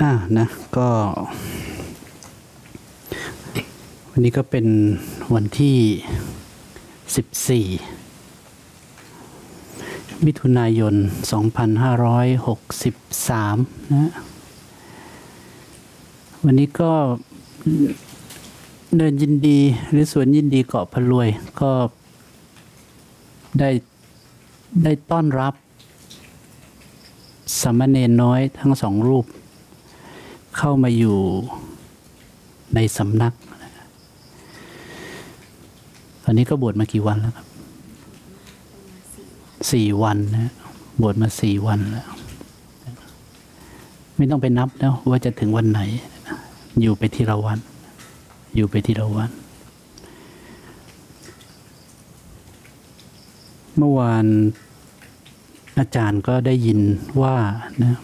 อ่านะก็ วันนี้ก็เป็นวันที่ 14 มิถุนายน 2563 นะ วันนี้ก็เดินยินดีหรือสวนยินดีเกาะพะรวยก็ได้ได้ต้อนรับสามเณรน้อยทั้งสองรูป เข้ามาอยู่ในสำนัก ตอนนี้ก็บวชมากี่วันแล้วครับ สี่วันนะบวชมาสี่วันแล้วไม่ต้องไปนับแล้วว่าจะถึงวันไหน อยู่ไปทีละวัน อยู่ไปทีละวัน เมื่อวานอาจารย์ก็ได้ยินว่านะ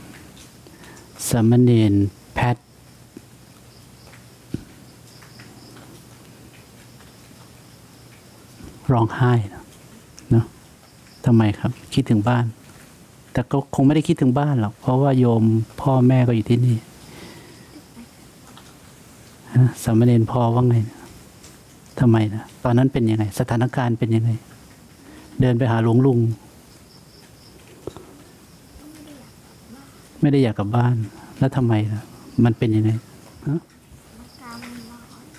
สมเณรแพทย์ร้องไห้นะ ทำไมครับ คิดถึงบ้าน แต่ก็คงไม่ได้คิดถึงบ้านหรอกเพราะว่าโยมพ่อแม่ก็อยู่ที่นี่ฮะสามเณรพ่อว่าไงนะทำไมนะตอนนั้นเป็นยังไง สถานการณ์เป็นยังไง เดินไปหาหลวงลุง ไม่ได้อยากกลับบ้าน แล้วทำไมล่ะมันเป็นยังไงฮะ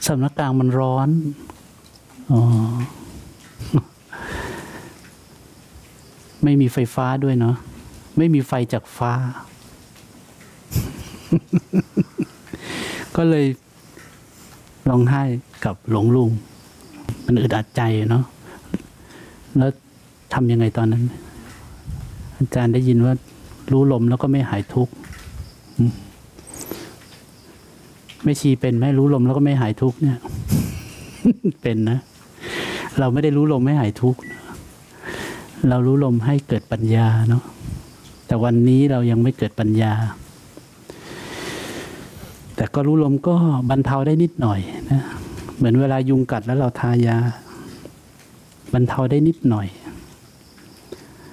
สำนักกลางมันร้อน อ๋อ ไม่มีไฟฟ้าด้วยเนาะไม่มีไฟจากฟ้า ก็เลยร้องไห้กับหลวงลุง มันอึดอัดใจเนาะแล้วทำยังไงตอนนั้น อาจารย์ได้ยินว่า รู้ลมแล้วก็ไม่หายทุกข์ไม่ชีเป็นไหมรู้ลมแล้วก็ไม่หายทุกข์เนี่ย เป็นนะ เราไม่ได้รู้ลมไม่หายทุกข์ เรารู้ลมให้เกิดปัญญาเนาะแต่วันนี้เรายังไม่เกิดปัญญา แต่ก็รู้ลมก็บรรเทาได้นิดหน่อยนะเหมือนเวลายุงกัดแล้วเราทายา บรรเทาได้นิดหน่อย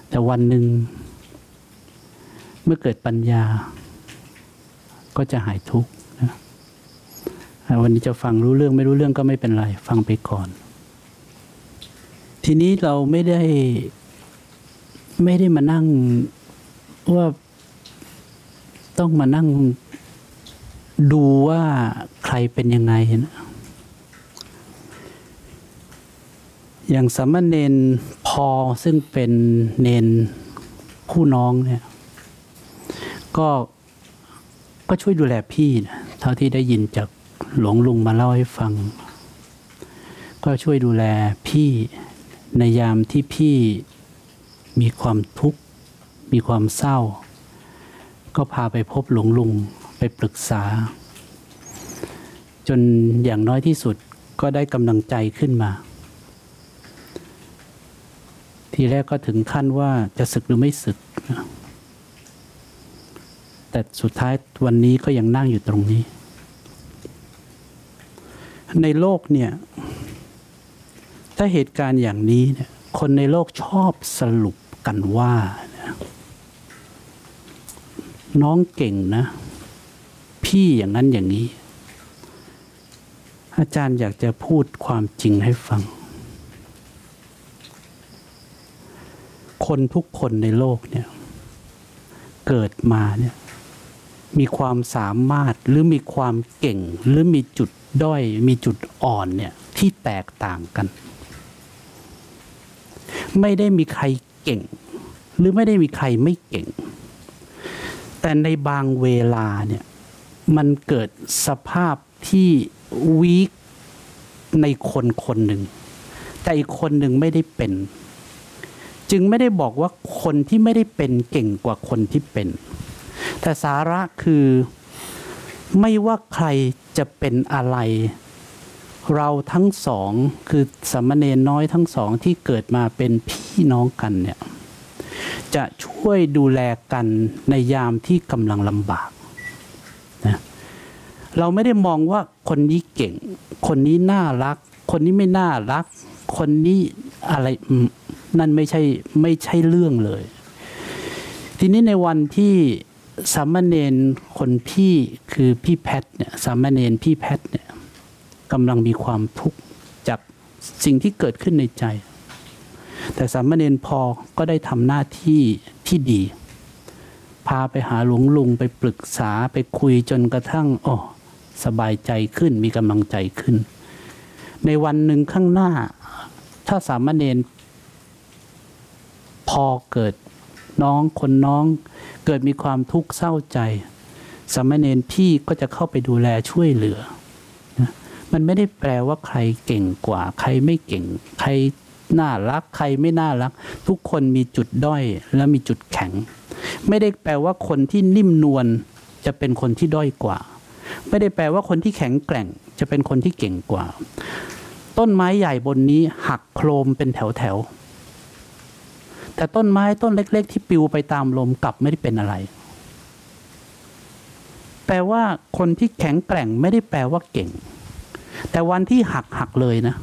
แต่วันหนึ่งเมื่อเกิดปัญญา ก็จะหายทุกข์นะวันนี้จะฟังรู้เรื่องไม่รู้เรื่องก็ไม่เป็นไร ฟังไปก่อน ทีนี้เราไม่ได้ ไม่ได้มานั่งว่าต้องมานั่งดูว่าใครเป็นยังไงนะอย่างสามเณรพอซึ่งเป็นเนนผู้น้องเนี่ย ก็ก็ช่วยดูแลพี่นะเท่าที่ได้ยินจากหลวงลุงมาเล่าให้ฟัง ก็ช่วยดูแลพี่ในยามที่พี่ มีความทุกข์ มีความเศร้า ก็พาไปพบหลวงลุงไปปรึกษา จนอย่างน้อยที่สุดก็ได้กำลังใจขึ้นมา ทีแรกก็ถึงขั้นว่าจะศึกหรือไม่ศึก แต่สุดท้ายวันนี้ก็ยังนั่งอยู่ตรงนี้ ในโลกเนี่ย ถ้าเหตุการณ์อย่างนี้เนี่ยคนในโลกชอบสรุป กันว่านะน้องเก่งนะ พี่อย่างนั้นอย่างนี้ อาจารย์อยากจะพูดความจริงให้ฟัง คนทุกคนในโลกเนี่ย เกิดมาเนี่ย มีความสามารถหรือมีความเก่งหรือมีจุดด้อยมีจุดอ่อนเนี่ยที่แตกต่างกัน ไม่ได้มีใคร เก่ง หรือไม่ได้มีใครไม่เก่ง แต่ในบางเวลาเนี่ยมันเกิดสภาพที่วีคในคนคนหนึ่ง แต่อีกคนหนึ่งไม่ได้เป็น จึงไม่ได้บอกว่าคนที่ไม่ได้เป็นเก่งกว่าคนที่เป็น แต่สาระคือไม่ว่าใครจะเป็นอะไร เราทั้งสองคือสามเณรน้อยทั้งสองที่เกิดมาเป็นพี่น้องกันเนี่ยจะช่วยดูแลกันในยามที่กำลังลำบากนะเราไม่ได้มองว่าคนนี้เก่ง คนนี้น่ารัก คนนี้ไม่น่ารัก คนนี้อะไรนั่นไม่ใช่ไม่ใช่เรื่องเลย ทีนี้ในวันที่สามเณรคนพี่คือพี่แพทย์เนี่ยสามเณรพี่แพทย์เนี่ย กำลังมีความทุกข์จากสิ่งที่เกิดขึ้นในใจ แต่สามเณรพอก็ได้ทำหน้าที่ที่ดี พาไปหาหลวงลุงไปปรึกษาไปคุยจนกระทั่งอ๋อสบายใจขึ้นมีกำลังใจขึ้น ในวันหนึ่งข้างหน้า ถ้าสามเณรพอเกิดน้องคนน้อง เกิดมีความทุกข์เศร้าใจสามเณรพี่ก็จะเข้าไปดูแลช่วยเหลือ มันไม่ได้แปลว่าใครเก่งกว่า ใครไม่เก่ง ใครน่ารักใครไม่น่ารัก ทุกคนมีจุดด้อยและมีจุดแข็ง ไม่ได้แปลว่าคนที่นิ่มนวลจะเป็นคนที่ด้อยกว่า ไม่ได้แปลว่าคนที่แข็งแกร่ง จะเป็นคนที่เก่งกว่า ต้นไม้ใหญ่บนนี้หักโครมเป็นแถวแถวแต่ต้นไม้ต้นเล็ก ๆ ที่ปลิวไปตามลมกลับไม่ได้เป็นอะไร แปลว่าคนที่แข็งแกร่งไม่ได้แปลว่าเก่ง แต่วันที่หักหักเลยนะ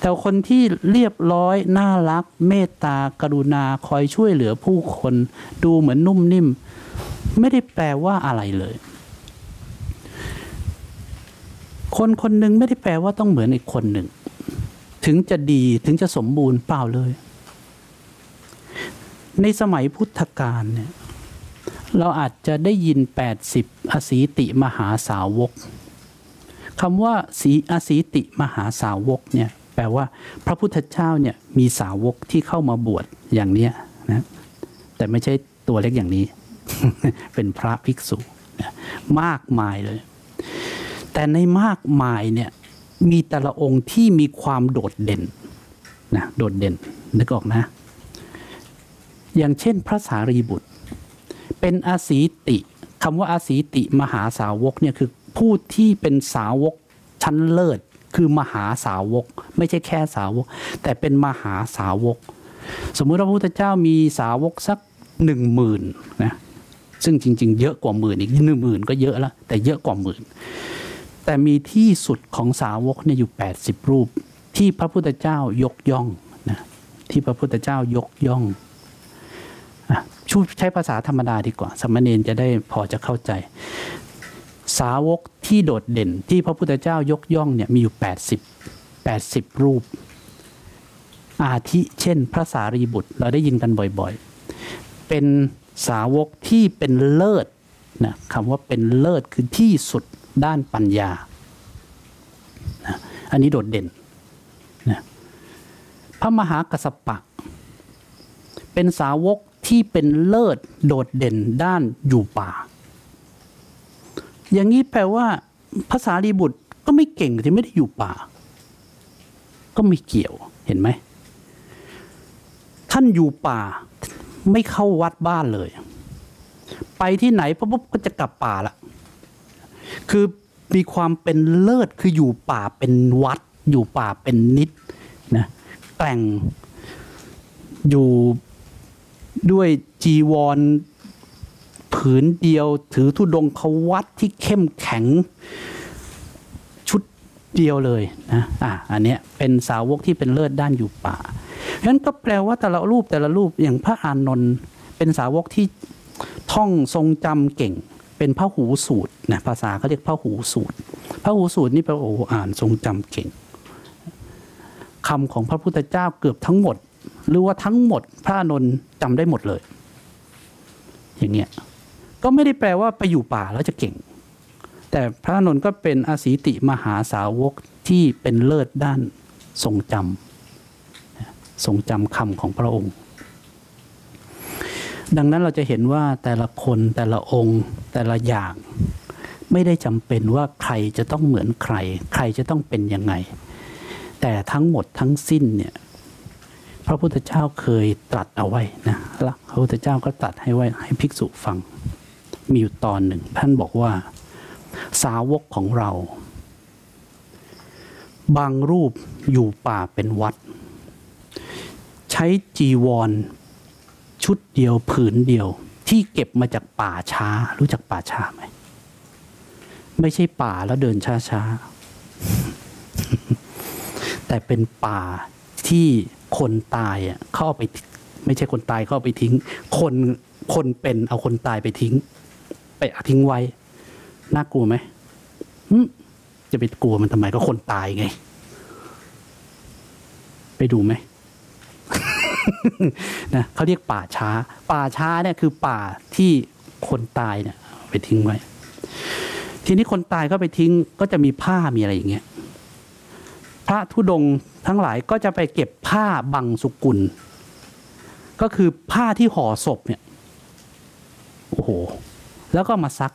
แต่คนที่เรียบร้อย น่ารัก เมตตากรุณาคอยช่วยเหลือผู้คน ดูเหมือนนุ่มนิ่ม ไม่ได้แปลว่าอะไรเลย คนคนหนึ่งไม่ได้แปลว่าต้องเหมือนอีกคนหนึ่ง ถึงจะดีถึงจะสมบูรณ์เปล่าเลย ในสมัยพุทธกาลเนี่ยเราอาจจะได้ยิน 80 อสีติมหาสาวก คำว่าสีอสีติมหาสาวกเนี่ยแปลว่าพระพุทธเจ้าเนี่ยมีสาวกที่เข้ามาบวชอย่างเนี้ยนะแต่ไม่ใช่ตัวเล็กอย่างนี้ เป็นพระภิกษุมากมายเลย แต่ในมากมายเนี่ยมีแต่ละองค์ที่มีความโดดเด่นนะโดดเด่นนึกออกนะ อย่างเช่นพระสารีบุตร เป็นอาสีติคำว่าอาสีติมหาสาวกเนี่ยคือ ผู้ที่เป็นสาวกชั้นเลิศ คือมหาสาวก ไม่ใช่แค่สาวก แต่เป็นมหาสาวก สมมุติว่าพระพุทธเจ้ามีสาวกสักหนึ่งหมื่นนะซึ่งจริง ๆ เยอะกว่าหมื่นอีกหนึ่งหมื่นก็เยอะแล้วแต่เยอะกว่าหมื่นแต่มีที่สุดของสาวกเนี่ยอยู่ 80 รูป ที่พระพุทธเจ้ายกย่องนะที่พระพุทธเจ้ายกย่องอะชูใช้ภาษาธรรมดาดีกว่า สมณเณรจะได้พอจะเข้าใจ สาวกที่โดดเด่นที่พระพุทธเจ้ายกย่องเนี่ยมีอยู่ 80 80 รูป อาทิเช่นพระสารีบุตร เราได้ยินกันบ่อยๆ เป็นสาวกที่เป็นเลิศนะคำว่าเป็นเลิศคือที่สุดด้านปัญญานะอันนี้โดดเด่นนะพระมหากัสสปะ เป็นสาวกที่เป็นเลิศโดดเด่นด้านอยู่ป่า อย่างนี้แปลว่าภาษารีบุตรก็ไม่เก่งที่ไม่ได้อยู่ป่า ก็ไม่เกี่ยวเห็นไหม ท่านอยู่ป่า ไม่เข้าวัดบ้านเลย ไปที่ไหนปุ๊บก็จะกลับป่าละคือมีความเป็นเลิศคืออยู่ป่าเป็นวัด อยู่ป่าเป็นนิดนะแกล่งอยู่ด้วยจีวร ผืนเดียวถือธุดงควัดที่เข้มแข็งชุดเดียวเลยนะอะอันเนี้ยเป็นสาวกที่เป็นเลิศด้านอยู่ป่าเพราะฉะนั้นก็แปลว่าแต่ละรูปแต่ละรูปอย่างพระอานนท์เป็นสาวกที่ท่องทรงจำเก่ง เป็นพระหูสูตรนะภาษาเขาเรียกพระหูสูตรพระหูสูตรนี่แปลโอ้อ่านทรงจำเก่งคำของพระพุทธเจ้าเกือบทั้งหมด หรือว่าทั้งหมดพระอานนท์จำได้หมดเลย อย่างเงี้ย ก็ไม่ได้แปลว่าไปอยู่ป่าแล้วจะเก่ง แต่พระนนท์ก็เป็นอาสีติมหาสาวกที่เป็นเลิศด้านทรงจำทรงจำคำของพระองค์ ดังนั้นเราจะเห็นว่าแต่ละคนแต่ละองค์แต่ละอย่าง ไม่ได้จำเป็นว่าใครจะต้องเหมือนใคร ใครจะต้องเป็นยังไง แต่ทั้งหมดทั้งสิ้นเนี่ยพระพุทธเจ้าเคยตรัสเอาไว้นะพระพุทธเจ้าก็ตรัสให้ไว้ให้ภิกษุฟัง มีอยู่ตอนหนึ่ง ท่านบอกว่า สาวกของเรา บางรูปอยู่ป่าเป็นวัด ใช้จีวร ชุดเดียวผืนเดียว ที่เก็บมาจากป่าช้า รู้จักป่าช้าไหมไม่ใช่ป่าแล้วเดินช้าๆ แต่เป็นป่าที่คนตายอะเข้าเอาไป ไม่ใช่คนตายเข้าไปทิ้ง คนคนเป็นเอาคนตายไปทิ้ง ไปทิ้งไว้ น่ากลัวไหมจะไปกลัวมันทำไมก็คนตายไง ไปดูไหมนะเขาเรียกป่าช้า ป่าช้าเนี่ยคือป่าที่คนตายเนี่ย ไปทิ้งไว้ ทีนี้คนตายก็ไปทิ้ง ก็จะมีผ้ามีอะไรอย่างเงี้ยพระธุดงค์ทั้งหลายก็จะไปเก็บผ้าบังสุกุล ก็คือผ้าที่ห่อศพเนี่ย โอ้โห แล้วก็มาซัก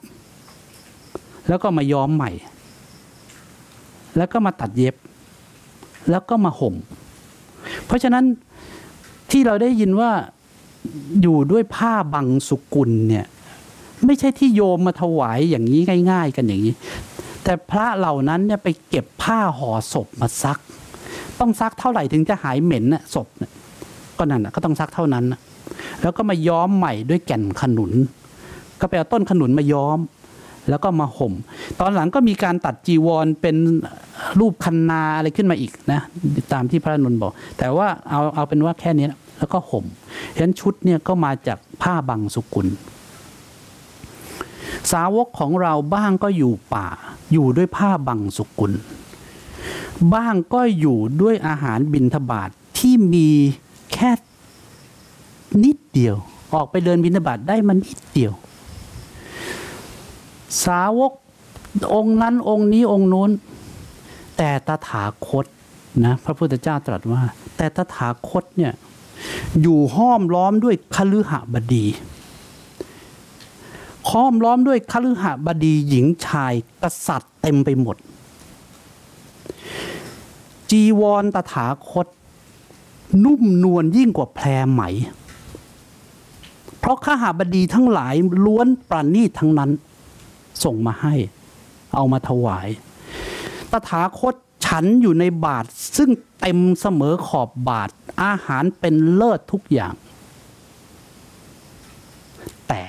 แล้วก็มาย้อมใหม่ แล้วก็มาตัดเย็บ แล้วก็มาห่ม เพราะฉะนั้นที่เราได้ยินว่าอยู่ด้วยผ้าบังสุกุลเนี่ยไม่ใช่ที่โยมมาถวายอย่างนี้ง่าย ๆ กันอย่างนี้ แต่พระเหล่านั้นเนี่ยไปเก็บผ้าห่อศพมาซัก ต้องซักเท่าไหร่ถึงจะหายเหม็นน่ะศพเนี่ยก็นั่นนะก็ต้องซักเท่านั้นนะแล้วก็มาย้อมใหม่ด้วยแก่นขนุน ก็ไปเอาต้นขนุนมาย้อม แล้วก็มาห่ม ตอนหลังก็มีการตัดจีวรเป็นรูปคันนาอะไรขึ้นมาอีกนะตามที่พระนนท์บอก แต่ว่าเอาเอาเป็นว่าแค่นี้แล้วก็ห่มฉะนั้นชุดเนี่ยก็มาจากผ้าบังสุกุล สาวกของเราบ้างก็อยู่ป่า อยู่ด้วยผ้าบังสุกุล บ้างก็อยู่ด้วยอาหารบิณฑบาตทที่มีแค่นิดเดียว ออกไปเดินบิณฑบาตได้มันนิดเดียว สาวกองนั้นองค์นี้องค์นู้น แต่ตถาคตนะพระพุทธเจ้าตรัสว่า แต่ตถาคตเนี่ยอยู่ห้อมล้อมด้วยคฤหบดีห้อมล้อมด้วยคฤหบดีหญิงชายกษัตริย์เต็มไปหมด จีวรตถาคต นุ่มนวลยิ่งกว่าแพรไหม เพราะข้าหาบดีทั้งหลายล้วนประณีตทั้งนั้น ส่งมาให้ เอามาถวาย ตถาคตฉันอยู่ในบาทซึ่งเต็มเสมอขอบบาท อาหารเป็นเลิศทุกอย่าง แต่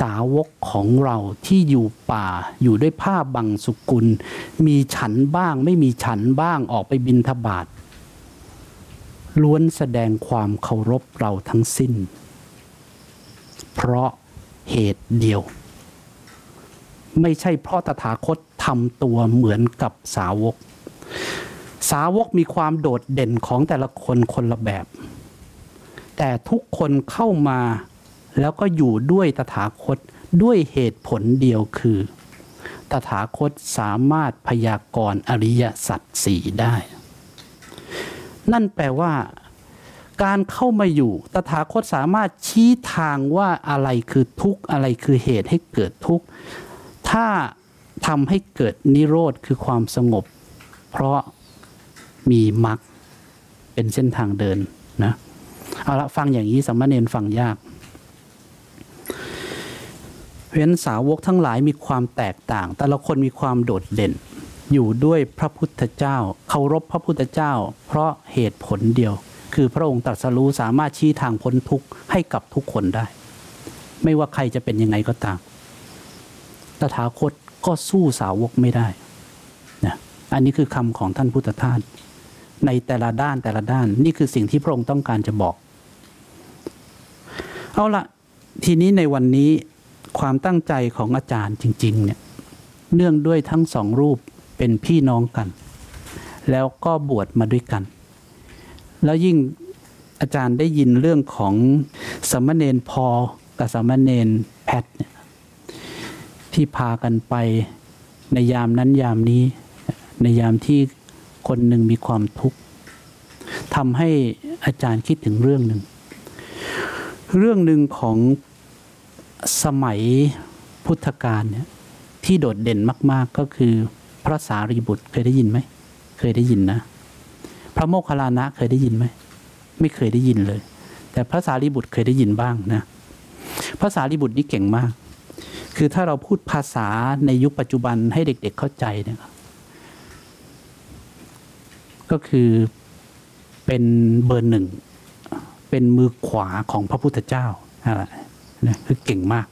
สาวกของเราที่อยู่ป่าอยู่ด้วยผ้าบังสุกุล มีฉันบ้างไม่มีฉันบ้างออกไปบินทบาทล้วนแสดงความเคารพเราทั้งสิ้น เพราะเหตุเดียว ไม่ใช่เพราะตถาคตทำตัวเหมือนกับสาวก สาวกมีความโดดเด่นของแต่ละคนคนละแบบ แต่ทุกคนเข้ามาแล้วก็อยู่ด้วยตถาคตด้วยเหตุผลเดียวคือ ตถาคตสามารถพยากรณ์อริยสัจสี่ได้ นั่นแปลว่า การเข้ามาอยู่ ตถาคตสามารถชี้ทางว่าอะไรคือทุกข์อะไรคือเหตุให้เกิดทุกข์ ถ้าทำให้เกิดนิโรธคือความสงบ เพราะมีมรรคเป็นเส้นทางเดินนะเอาละฟังอย่างนี้สมณเณรฟังยากเพราะฉะนั้นสาวกทั้งหลายมีความแตกต่าง แต่ละคนมีความโดดเด่น อยู่ด้วยพระพุทธเจ้าเคารพพระพุทธเจ้า เพราะเหตุผลเดียว คือพระองค์ตรัสรู้สามารถชี้ทางพ้นทุกข์ให้กับทุกคนได้ ไม่ว่าใครจะเป็นยังไงก็ตาม ตถาคตก็สู้สาวกไม่ได้นะอันนี้คือคำของท่านพุทธทาสในแต่ละด้านแต่ละด้าน นี่คือสิ่งที่พระองค์ต้องการจะบอก เอาละทีนี้ในวันนี้ความตั้งใจของอาจารย์จริง ๆ เนี่ยเนื่องด้วยทั้งสองรูปเป็นพี่น้องกัน แล้วก็บวชมาด้วยกัน แล้วยิ่งอาจารย์ได้ยินเรื่องของสมณเณรพอกับสมณเณรแพทเนี่ย ที่พากันไปในยามนั้นยามนี้ ในยามที่คนหนึ่งมีความทุกข์ทำให้อาจารย์คิดถึงเรื่องหนึ่ง เรื่องหนึ่งของสมัยพุทธกาลเนี่ยที่โดดเด่นมาก ๆก็คือพระสารีบุตรเคยได้ยินไหม เคยได้ยินนะ พระโมคคัลลานะเคยได้ยินไหม ไม่เคยได้ยินเลย แต่พระสารีบุตรเคยได้ยินบ้างนะ พระสารีบุตรนี่เก่งมาก คือถ้าเราพูดภาษาในยุคปัจจุบันให้เด็กๆเข้าใจเนี่ยก็คือเป็นเบอร์หนึ่ง เป็นมือขวาของพระพุทธเจ้าอะไรนะคือเก่งมาก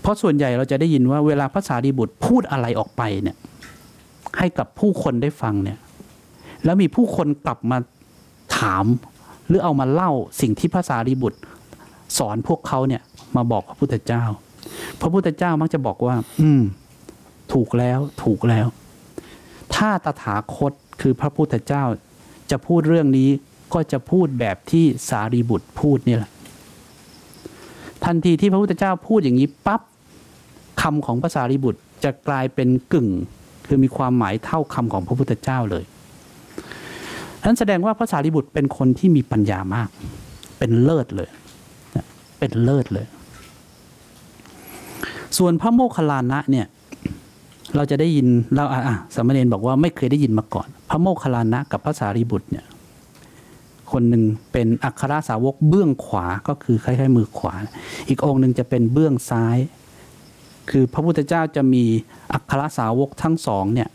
เพราะส่วนใหญ่เราจะได้ยินว่าเวลาภาษาดีบุตรพูดอะไรออกไปเนี่ย ให้กับผู้คนได้ฟังเนี่ย แล้วมีผู้คนกลับมาถาม หรือเอามาเล่าสิ่งที่ภาษาดีบุตร สอนพวกเขาเนี่ยมาบอกพระพุทธเจ้า พระพุทธเจ้ามักจะบอกว่า อืม ถูกแล้ว ถูกแล้ว ถ้าตถาคตคือพระพุทธเจ้า จะพูดเรื่องนี้ก็จะพูดแบบที่สารีบุตรพูดนี่แหละทันทีที่พระพุทธเจ้าพูดอย่างนี้ปั๊บคำของภาษารีบุตรจะกลายเป็นกึ่ง คือมีความหมายเท่าคำของพระพุทธเจ้าเลยนั้นแสดงว่าภาษารีบุตรเป็นคนที่มีปัญญามาก เป็นเลิศเลย เป็นเลิศเลย ส่วนพระโมคคัลลานะเนี่ยเราจะได้ยินเราอะอะสามเณรบอกว่าไม่เคยได้ยินมาก่อน พระโมคคัลลานะกับพระสารีบุตรเนี่ยคนหนึ่งเป็นอัครสาวกเบื้องขวาก็คือคล้ายๆมือขวา อีกองค์หนึ่งจะเป็นเบื้องซ้าย คือพระพุทธเจ้าจะมีอัครสาวกทั้งสองเนี่ย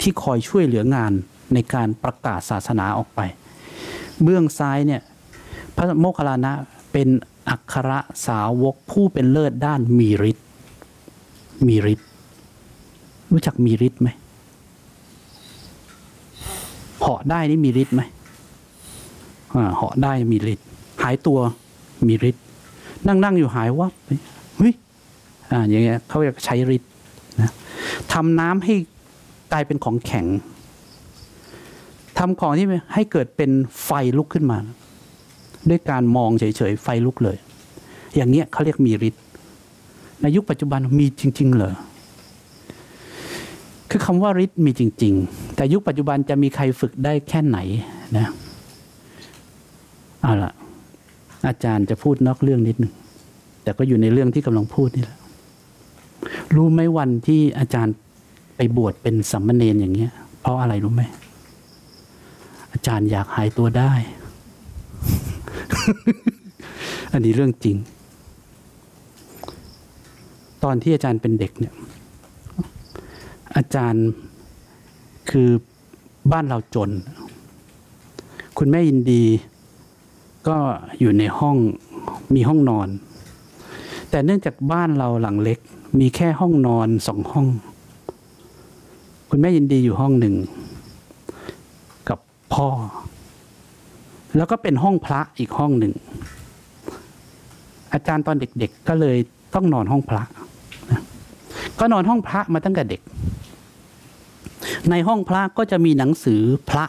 ที่คอยช่วยเหลืองานในการประกาศศาสนาออกไป เบื้องซ้ายเนี่ยพระโมคคัลลานะเป็นอัครสาวกผู้เป็นเลิศด้านมีฤทธิ์ มีฤทธิ์รู้จักมีฤทธิ์ไหมเหาะได้นี่มีฤทธิ์ไหมเหาะได้มีฤทธิ์หายตัวมีฤทธิ์นั่งนั่งอยู่หายวับเฮ้ยอ่าอย่างเงี้ยเขาเรียกใช้ฤทธิ์นะทำน้ำให้กลายเป็นของแข็งทำของที่ให้เกิดเป็นไฟลุกขึ้นมา ด้วยการมองเฉยๆไฟลุกเลย อย่างเงี้ยเขาเรียกมีฤทธิ์ ในยุคปัจจุบันมีจริง ๆ เหรอคือคำว่าฤทธิ์มีจริง ๆ แต่ยุคปัจจุบันจะมีใครฝึกได้แค่ไหนนะเอาล่ะอาจารย์จะพูดนอกเรื่องนิดหนึ่งแต่ก็อยู่ในเรื่องที่กำลังพูดนี่แหละรู้ไหมวันที่อาจารย์ไปบวชเป็นสัมมเนนอย่างเงี้ย เพราะอะไรรู้ไหมอาจารย์อยากหายตัวได้ อันนี้เรื่องจริง ตอนที่อาจารย์เป็นเด็กเนี่ยอาจารย์คือบ้านเราจน คุณแม่ยินดีก็อยู่ในห้องมีห้องนอน แต่เนื่องจากบ้านเราหลังเล็ก มีแค่ห้องนอนสองห้อง คุณแม่ยินดีอยู่ห้องหนึ่ง กับพ่อ แล้วก็เป็นห้องพระอีกห้องหนึ่ง อาจารย์ตอนเด็กๆก็เลยต้องนอนห้องพระนะ ก็นอนห้องพระมาตั้งแต่เด็ก ในห้องพระก็จะมีหนังสือพระ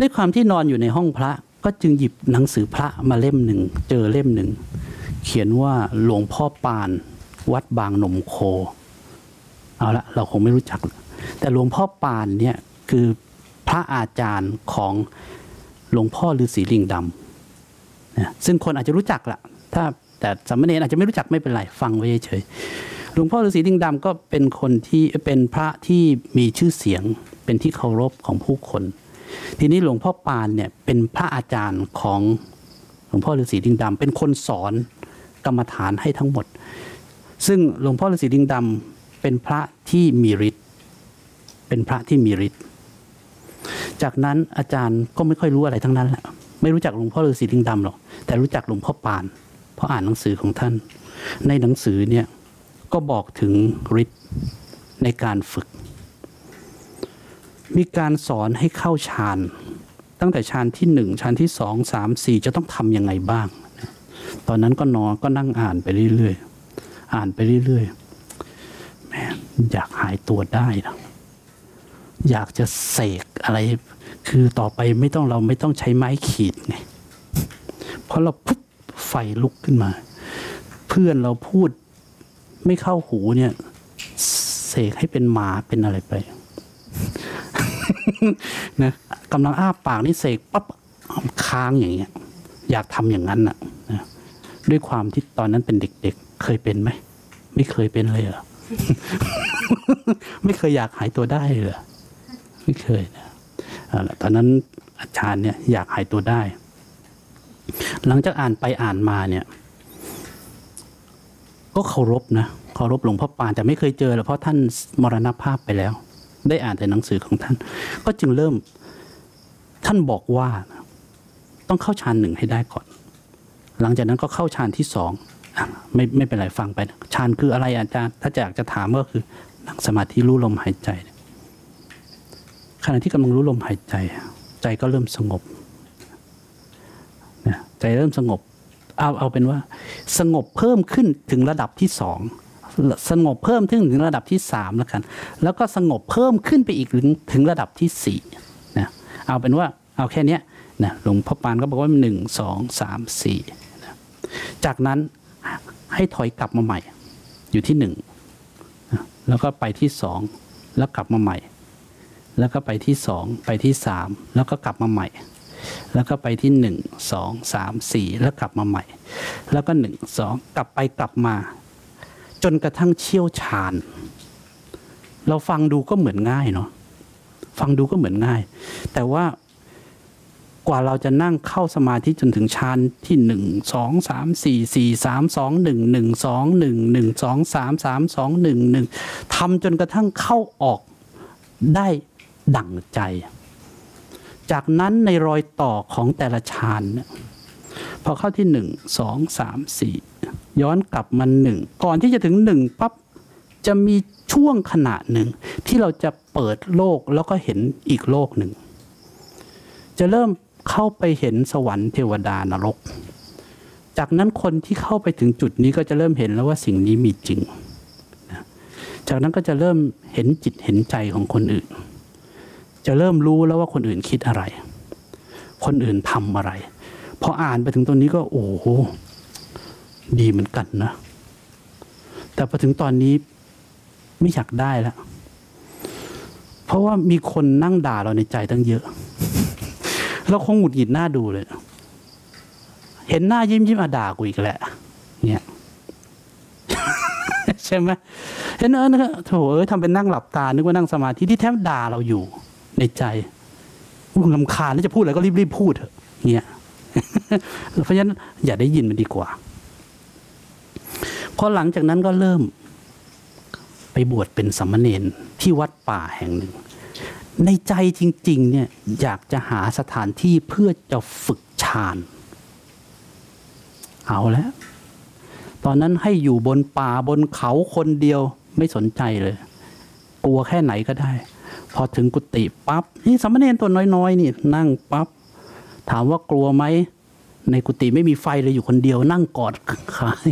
ด้วยความที่นอนอยู่ในห้องพระก็จึงหยิบหนังสือพระมาเล่มหนึ่ง เจอเล่มหนึ่ง เขียนว่าหลวงพ่อปาน วัดบางหนมโค เอาละเราคงไม่รู้จัก แต่หลวงพ่อปานเนี่ยคือพระอาจารย์ของหลวงพ่อฤาษีลิงดำนะซึ่งคนอาจจะรู้จักละถ้าแต่สามเณรอาจจะไม่รู้จักไม่เป็นไร ฟังไว้เฉย ลวงพ่อฤาษีลิงดำก็เป็นคนที่เป็นพระที่มีชื่อเสียงเป็นที่เคารพของผู้คน ทีนี้หลวงพ่อปานเนี่ยเป็นพระอาจารย์ของหลวงพ่อฤาษีลิงดำเป็นคนสอนกรรมฐานให้ทั้งหมด ซึ่งหลวงพ่อฤาษีลิงดำเป็นพระที่มีฤทธิ์เป็นพระที่มีฤทธิ์จากนั้นอาจารย์ก็ไม่ค่อยรู้อะไรทั้งนั้นแหละไม่รู้จักหลวงพ่อฤาษีลิงดำหรอกแต่รู้จักหลวงพ่อปาน เพราะอ่านหนังสือของท่าน ในหนังสือเนี่ย ก็บอกถึงฤทธิ์ในการฝึก มีการสอนให้เข้าฌาน ตั้งแต่ฌานที่หนึ่งฌานที่สองสามสี่จะต้องทำยังไงบ้าง ตอนนั้นก็นอนก็นั่งอ่านไปเรื่อยๆ อ่านไปเรื่อยๆแม่อยากหายตัวได้นะอยากจะเสกอะไร คือต่อไปไม่ต้องเราไม่ต้องใช้ไม้ขีดไงเพราะเราปุ๊บไฟลุกขึ้นมา เพื่อนเราพูด ไม่เข้าหูเนี่ย เสกให้เป็นหมาเป็นอะไรไปนะกำลังอ้าปากนี่เสกปั๊บค้างอย่างเงี้ย อยากทำอย่างนั้นน่ะนะด้วยความที่ตอนนั้นเป็นเด็ก ๆ เคยเป็นไหมไม่เคยเป็นเลยเหรอไม่เคยอยากหายตัวได้เลยเหรอไม่เคยนะตอนนั้นอาจารย์เนี่ยอยากหายตัวได้ หลังจากอ่านไปอ่านมาเนี่ย ก็เคารพนะเคารพหลวงพ่อปานแต่ไม่เคยเจอหรอกเพราะท่านมรณภาพไปแล้ว ได้อ่านแต่หนังสือของท่าน ก็จึงเริ่มท่านบอกว่าต้องเข้าฌานหนึ่งให้ได้ก่อน หลังจากนั้นก็เข้าฌานที่สองไม่ไม่เป็นไรฟังไปฌานคืออะไรอาจารย์ถ้าอยากจะถามก็คือนั่งสมาธิรู้ลมหายใจขณะที่กำลังรู้ลมหายใจ ใจก็เริ่มสงบนะใจเริ่มสงบ เอาเอาเป็นว่า สงบเพิ่มขึ้นถึงระดับที่สองสงบเพิ่มขึ้นถึงระดับที่สามแล้วกัน แล้วก็สงบเพิ่มขึ้นไปอีกถึงถึงระดับที่สี่นะเอาเป็นว่าเอาแค่นี้นะหลวงพ่อปานก็บอกว่าหนึ่งสองสามสี่จากนั้นให้ถอยกลับมาใหม่ อยู่ที่หนึ่งแล้วก็ไปที่สองแล้วกลับมาใหม่ แล้วก็ไปที่สองไปที่สามแล้วก็กลับมาใหม่ แล้วก็ไปที่หนึ่งสองสามสี่แล้วกลับมาใหม่ แล้วก็หนึ่งสองกลับไปกลับมา จนกระทั่งเชี่ยวชาญ เราฟังดูก็เหมือนง่ายเนาะฟังดูก็เหมือนง่าย แต่ว่ากว่าเราจะนั่งเข้าสมาธิจนถึงฌานที่หนึ่งสองสามสี่สี่สามสองหนึ่งหนึ่งสองหนึ่งหนึ่งสองสามสามสองหนึ่งหนึ่งทำจนกระทั่งเข้าออกได้ดั่งใจ จากนั้นในรอยต่อของแต่ละฌานเนี่ยพอเข้าที่หนึ่งสองสามสี่ย้อนกลับมาหนึ่งก่อนที่จะถึงหนึ่งปั๊บจะมีช่วงขณะหนึ่งที่เราจะเปิดโลกแล้วก็เห็นอีกโลกหนึ่ง จะเริ่มเข้าไปเห็นสวรรค์เทวดานรก จากนั้นคนที่เข้าไปถึงจุดนี้ก็จะเริ่มเห็นแล้วว่าสิ่งนี้มีจริง จากนั้นก็จะเริ่มเห็นจิตเห็นใจของคนอื่น จะเริ่มรู้แล้วว่าคนอื่นคิดอะไร คนอื่นทำอะไรพออ่านไปถึงตรงนี้ก็โอ้โหดีเหมือนกันนะ แต่พอถึงตอนนี้ไม่อยากได้แล้ว เพราะว่ามีคนนั่งด่าเราในใจตั้งเยอะ เราคงหงุดหงิดหน้าดูเลย เห็นหน้ายิ้มยิ้มอาด่ากูอีกแหละ เนี่ยใช่ไหมเห็นเออนะโถเอ้ยทำเป็นนั่งหลับตา นึกว่านั่งสมาธิที่แท้ด่าเราอยู่ ในใจอุ้ลำคาญแล้วจะพูดอะไรก็รีบๆพูดเถอะเนี่ยเพราะฉะนั้นอย่าได้ยินมันดีกว่า พอหลังจากนั้นก็เริ่ม ไปบวชเป็นสามมเณรที่วัดป่าแห่งหนึ่ง ในใจจริง ๆ เนี่ยอยากจะหาสถานที่เพื่อจะฝึกฌาน เอาแล้ว ตอนนั้นให้อยู่บนป่าบนเขาคนเดียวไม่สนใจเลย กลัวแค่ไหนก็ได้ พอถึงกุฏิปั๊บนี่สามเณรตัวน้อยๆ นี่นั่งปั๊บถามว่ากลัวไหม ในกุฏิไม่มีไฟเลยอยู่คนเดียว นั่งกอดขาย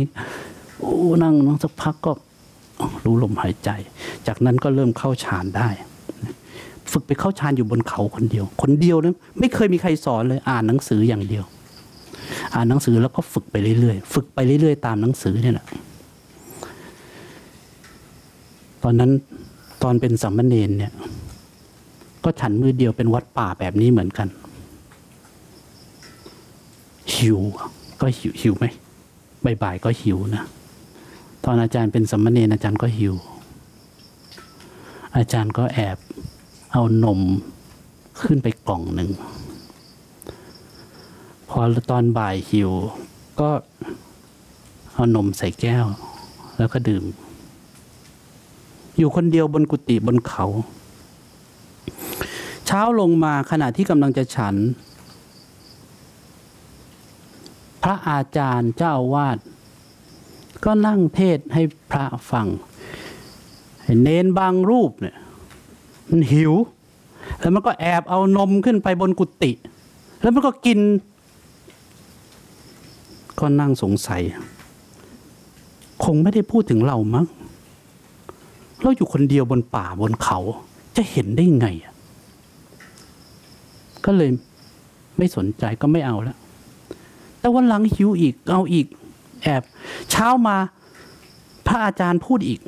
โอ้นั่งนั่งสักพักก็รู้ลมหายใจ จากนั้นก็เริ่มเข้าฌานได้ ฝึกไปเข้าฌานอยู่บนเขาคนเดียว คนเดียวนะไม่เคยมีใครสอนเลยอ่านหนังสืออย่างเดียว อ่านหนังสือแล้วก็ฝึกไปเรื่อยๆ ฝึกไปเรื่อยๆ ตามหนังสือเนี่ยแหละตอนนั้นตอนเป็นสัมมเนนเนี่ย ก็ฉันมือเดียวเป็นวัดป่าแบบนี้เหมือนกัน หิว ก็หิวหิวไหมบ่ายๆก็หิวนะตอนอาจารย์เป็นสมมเนนอาจารย์ก็หิว อาจารย์ก็แอบเอานมขึ้นไปกล่องหนึ่ง พอตอนบ่ายหิว ก็เอานมใส่แก้ว แล้วก็ดื่ม อยู่คนเดียวบนกุฏิบนเขา เช้าลงมาขณะที่กำลังจะฉัน พระอาจารย์เจ้าวาสก็นั่งเทศให้พระฟัง เนนบางรูปเนี่ยมันหิว แล้วมันก็แอบเอานมขึ้นไปบนกุฏิแล้วมันก็กิน ก็นั่งสงสัย คงไม่ได้พูดถึงเรามั้งเราอยู่คนเดียวบนป่าบนเขา จะเห็นได้ไงอะ ก็เลยไม่สนใจก็ไม่เอาแล้ว แต่วันหลังหิวอีกเอาอีก แอบ เช้ามาพระอาจารย์พูดอีก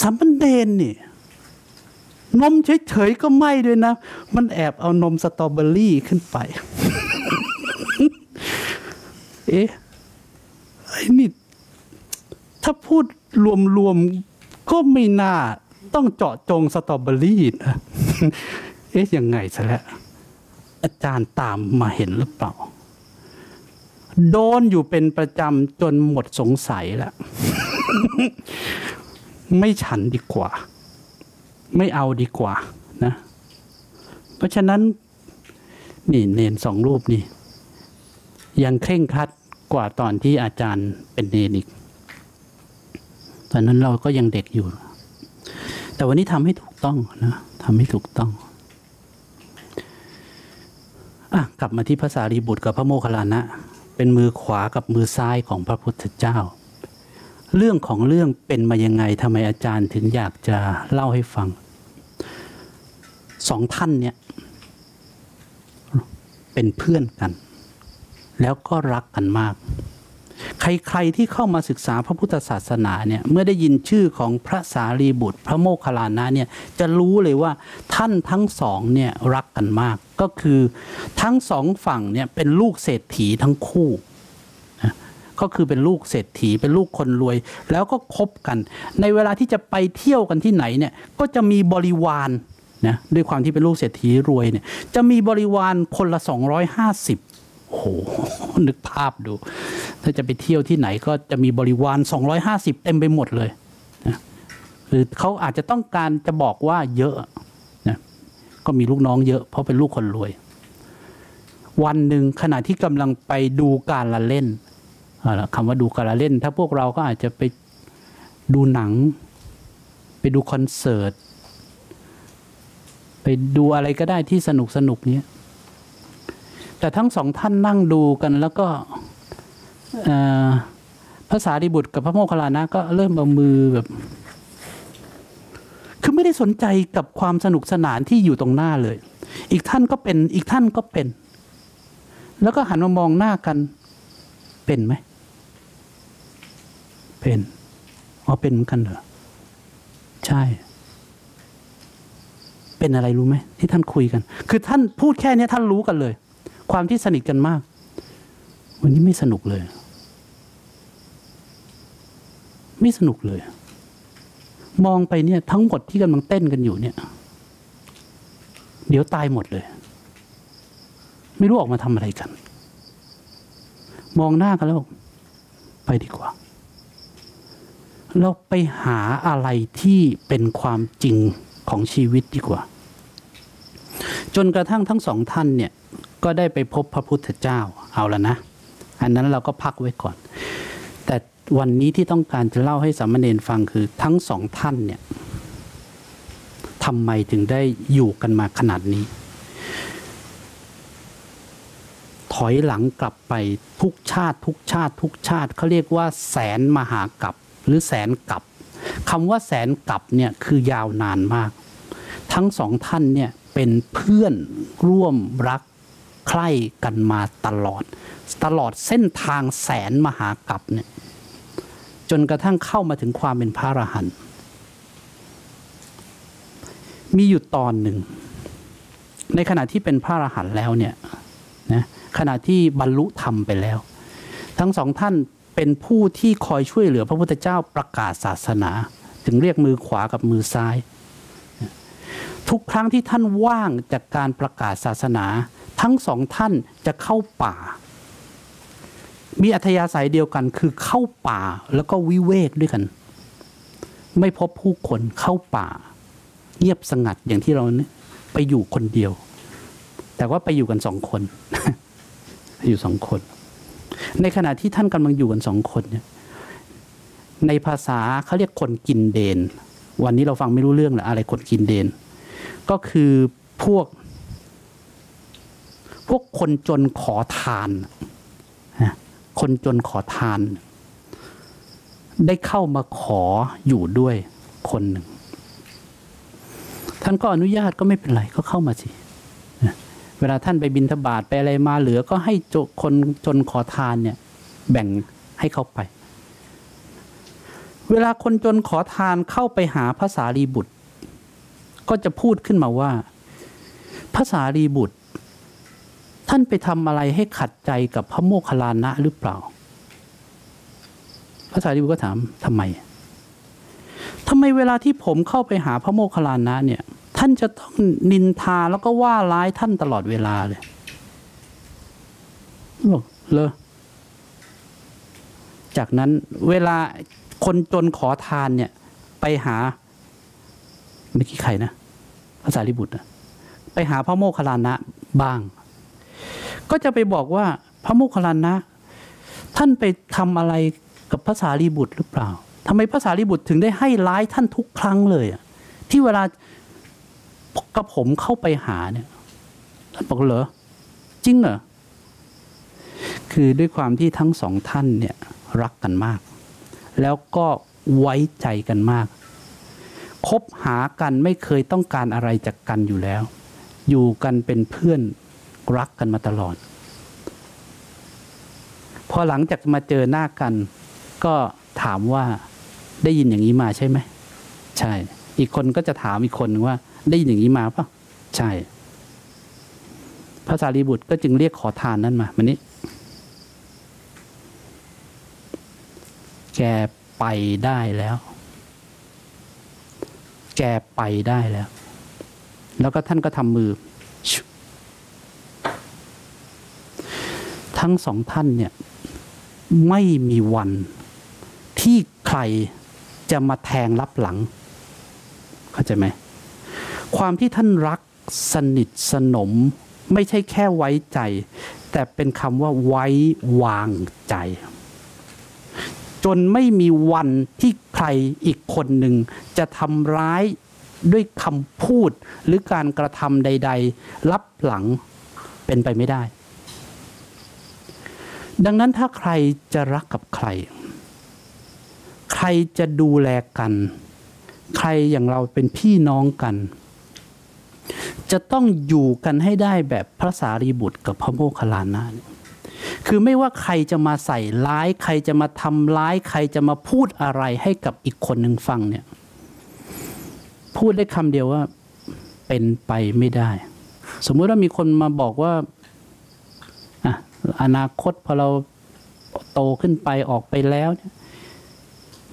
สัมปันเดนนี่นมเฉยๆก็ไม่ด้วยนะ มันแอบเอานมสตรอเบอรี่ขึ้นไป เอ๊ะไอ้นี่ ถ้าพูดรวมๆก็ไม่น่า ต้องเจาะจงสตรอเบอรี่นะ เอ๊ะยังไงซะแล้วอาจารย์ตามมาเห็นหรือเปล่า โดนอยู่เป็นประจำจนหมดสงสัยแล้ว ไม่ฉันดีกว่า ไม่เอาดีกว่านะ เพราะฉะนั้น นี่เนนสองรูปนี่ ยังเคร่งครัดกว่าตอนที่อาจารย์เป็นเนนอีกตอนนั้นเราก็ยังเด็กอยู่ แต่วันนี้ทำให้ถูกต้องนะทำให้ถูกต้อง อะกลับมาที่ภาษารีบุตรกับพระโมคคัลลานะ เป็นมือขวากับมือซ้ายของพระพุทธเจ้า เรื่องของเรื่องเป็นมายังไงทำไมอาจารย์ถึงอยากจะเล่าให้ฟังสองท่านเนี่ยเป็นเพื่อนกัน แล้วก็รักกันมาก ใครๆที่เข้ามาศึกษาพระพุทธศาสนาเนี่ยเมื่อได้ยินชื่อของพระสารีบุตร พระโมคคัลลานะเนี่ยจะรู้เลยว่าท่านทั้งสองเนี่ยรักกันมาก ก็คือทั้งสองฝั่งเนี่ยเป็นลูกเศรษฐีทั้งคู่นะก็คือเป็นลูกเศรษฐีเป็นลูกคนรวย แล้วก็คบกัน ในเวลาที่จะไปเที่ยวกันที่ไหนเนี่ยก็จะมีบริวารนะด้วยความที่เป็นลูกเศรษฐีรวยเนี่ยจะมีบริวารคนละ 250 โอ้โหนึกภาพดู ถ้าจะไปเที่ยวที่ไหนก็จะมีบริวาร 250 เต็มไปหมดเลยนะคือเขาอาจจะต้องการจะบอกว่าเยอะนะก็มีลูกน้องเยอะ เพราะเป็นลูกคนรวย วันหนึ่งขณะที่กำลังไปดูการละเล่นคำว่าดูการละเล่น ถ้าพวกเราก็อาจจะไปดูหนัง ไปดูคอนเสิร์ต ไปดูอะไรก็ได้ที่สนุกสนุกเนี้ย แต่ทั้งสองท่านนั่งดูกันแล้วก็ภาษาดิบุตรกับพระโมคคัลลานะก็เริ่มเอามือแบบ คือไม่ได้สนใจกับความสนุกสนานที่อยู่ตรงหน้าเลย อีกท่านก็เป็นอีกท่านก็เป็น แล้วก็หันมามองหน้ากันเป็นไหม เป็นอ๋อเป็นเหมือนกันเหรอใช่ เป็นอะไรรู้ไหมที่ท่านคุยกัน คือท่านพูดแค่นี้ท่านรู้กันเลย ความที่สนิทกันมาก วันนี้ไม่สนุกเลย ไม่สนุกเลย มองไปเนี่ย ทั้งหมดที่กำลังเต้นกันอยู่เนี่ย เดี๋ยวตายหมดเลย ไม่รู้ออกมาทำอะไรกัน มองหน้ากันแล้ว ไปดีกว่า เราไปหาอะไรที่เป็นความจริงของชีวิตดีกว่า จนกระทั่งทั้งสองท่านเนี่ย ก็ได้ไปพบพระพุทธเจ้าเอาละนะ อันนั้นเราก็พักไว้ก่อน แต่วันนี้ที่ต้องการจะเล่าให้สามเณรฟังคือทั้งสองท่านเนี่ยทำไมถึงได้อยู่กันมาขนาดนี้ ถอยหลังกลับไปทุกชาติทุกชาติทุกชาติเขาเรียกว่า แสนมหากับหรือแสนกับคำว่าแสนกับเนี่ยคือยาวนานมาก ทั้งสองท่านเนี่ยเป็นเพื่อนร่วมรัก ใคร่กันมาตลอด ตลอดเส้นทางแสนมหากับเนี่ยจนกระทั่งเข้ามาถึงความเป็นพระอรหันต์มีอยู่ตอนหนึ่ง ในขณะที่เป็นพระอรหันต์แล้วเนี่ยนะขณะที่บรรลุธรรมไปแล้ว ทั้งสองท่านเป็นผู้ที่คอยช่วยเหลือพระพุทธเจ้าประกาศศาสนา ถึงเรียกมือขวากับมือซ้าย ทุกครั้งที่ท่านว่างจากการประกาศศาสนา ทั้งสองท่านจะเข้าป่า มีอัธยาศัยเดียวกันคือเข้าป่าแล้วก็วิเวกด้วยกัน ไม่พบผู้คนเข้าป่า เงียบสงัดอย่างที่เราไปอยู่คนเดียว แต่ว่าไปอยู่กันสองคน อยู่สองคน ในขณะที่ท่านกำลังอยู่กันสองคนเนี่ยในภาษาเขาเรียกคนกินเดน วันนี้เราฟังไม่รู้เรื่องหรืออะไรคนกินเดน ก็คือพวก พวกคนจนขอทาน คนจนขอทาน ได้เข้ามาขออยู่ด้วยคนหนึ่ง ท่านก็อนุญาตก็ไม่เป็นไรก็เข้ามาสิ เวลาท่านไปบินทบาทไปอะไรมาเหลือก็ให้คนจนขอทานเนี่ยแบ่งให้เขาไป เวลาคนจนขอทานเข้าไปหาพระสารีบุตร ก็จะพูดขึ้นมาว่าพระสารีบุตร ท่านไปทำอะไรให้ขัดใจกับพระโมคคัลลานะหรือเปล่า พระสารีบุตรก็ถามทำไมทำไมเวลาที่ผมเข้าไปหาพระโมคคัลลานะเนี่ย ท่านจะต้องนินทาแล้วก็ว่าร้ายท่านตลอดเวลาเลยบอกเลอจากนั้นเวลาคนจนขอทานเนี่ย ไปหาเมื่อกี้ใครนะพระสารีบุตรนะไปหาพระโมคคัลลานะบ้าง ก็จะไปบอกว่าพระโมคคัลลานะ ท่านไปทำอะไรกับภาษารีบุตรหรือเปล่าทำไมภาษารีบุตรถึงได้ให้ร้ายท่านทุกครั้งเลยอะที่เวลากระผมเข้าไปหาเนี่ยท่านบอกเหรอจริงเหรอคือด้วยความที่ทั้งสองท่านเนี่ยรักกันมาก แล้วก็ไว้ใจกันมาก คบหากันไม่เคยต้องการอะไรจากกันอยู่แล้ว อยู่กันเป็นเพื่อน รักกันมาตลอด พอหลังจากมาเจอหน้ากัน ก็ถามว่าได้ยินอย่างนี้มาใช่ไหมใช่ อีกคนก็จะถามอีกคนว่า ได้ยินอย่างนี้มาปะใช่ พระสารีบุตรก็จึงเรียกขอทานนั่นมามันนี้ แกไปได้แล้ว แกไปได้แล้ว แล้วก็ท่านก็ทำมือชุ ทั้งสองท่านเนี่ยไม่มีวันที่ใครจะมาแทงรับหลัง เข้าใจไหม ความที่ท่านรักสนิทสนม ไม่ใช่แค่ไว้ใจ แต่เป็นคำว่าไว้วางใจ จนไม่มีวันที่ใครอีกคนหนึ่งจะทำร้ายด้วยคำพูดหรือการกระทำใด ๆ รับหลังเป็นไปไม่ได้ ดังนั้นถ้าใครจะรักกับใคร ใครจะดูแลกัน ใครอย่างเราเป็นพี่น้องกัน จะต้องอยู่กันให้ได้แบบพระสารีบุตรกับพระโมคคัลลานะนี่คือไม่ว่าใครจะมาใส่ร้าย ใครจะมาทำร้าย ใครจะมาพูดอะไรให้กับอีกคนหนึ่งฟังเนี่ย พูดได้คำเดียวว่าเป็นไปไม่ได้ สมมุติว่ามีคนมาบอกว่า อนาคตพอเราโตขึ้นไปออกไปแล้ว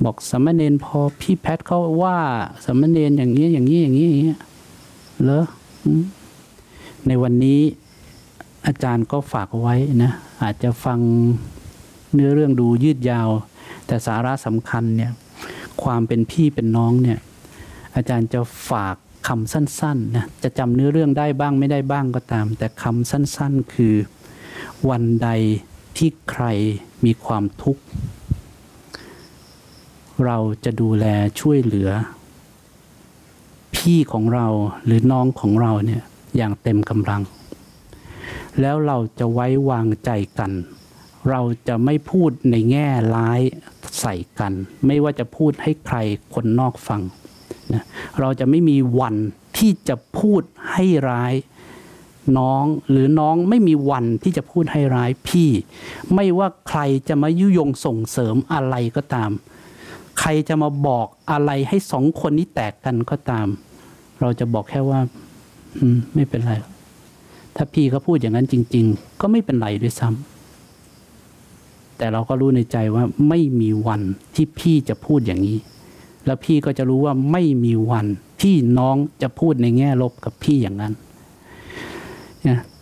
บอกสามเณรพอพี่แพทย์เขาว่าสามเณรอย่างนี้อย่างนี้อย่างนี้อย่างนี้เหรอในวันนี้อาจารย์ก็ฝากไว้นะ อาจจะฟังเนื้อเรื่องดูยืดยาว แต่สาระสำคัญเนี่ย ความเป็นพี่เป็นน้องเนี่ย อาจารย์จะฝากคำสั้นๆนะจะจำเนื้อเรื่องได้บ้างไม่ได้บ้างก็ตาม แต่คำสั้น ๆ คือ วันใดที่ใครมีความทุกข์ เราจะดูแลช่วยเหลือ พี่ของเราหรือน้องของเราเนี่ยอย่างเต็มกำลัง แล้วเราจะไว้วางใจกัน เราจะไม่พูดในแง่ร้ายใส่กัน ไม่ว่าจะพูดให้ใครคนนอกฟังนะเราจะไม่มีวันที่จะพูดให้ร้าย น้องหรือน้องไม่มีวันที่จะพูดให้ร้ายพี่ ไม่ว่าใครจะมายุยงส่งเสริมอะไรก็ตาม ใครจะมาบอกอะไรให้สองคนนี้แตกกันก็ตาม เราจะบอกแค่ว่าอมไม่เป็นไร ถ้าพี่เขาพูดอย่างนั้นจริง ๆ ก็ไม่เป็นไรด้วยซ้ำแต่เราก็รู้ในใจว่าไม่มีวันที่พี่จะพูดอย่างนี้ แล้วพี่ก็จะรู้ว่าไม่มีวันที่น้องจะพูดในแง่ลบกับพี่อย่างนั้น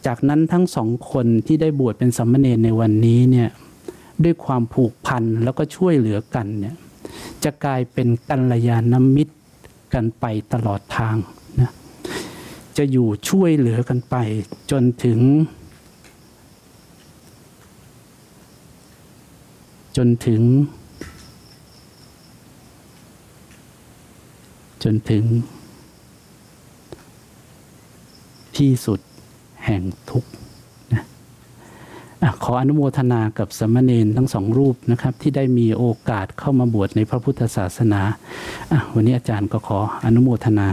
จากนั้นทั้งสองคนที่ได้บวชเป็นสัมมาเนรในวันนี้เนี่ยด้วยความผูกพันแล้วก็ช่วยเหลือกันเนี่ยจะกลายเป็นกัลยาณมิตรกันไปตลอดทางนะจะอยู่ช่วยเหลือกันไปจนถึง จนถึง จนถึงที่สุด แห่งทุกข์นะอะขออนุโมทนากับสามเณรทั้งสองรูปนะครับ ที่ได้มีโอกาสเข้ามาบวชในพระพุทธศาสนา วันนี้อาจารย์ก็ขออนุโมทนา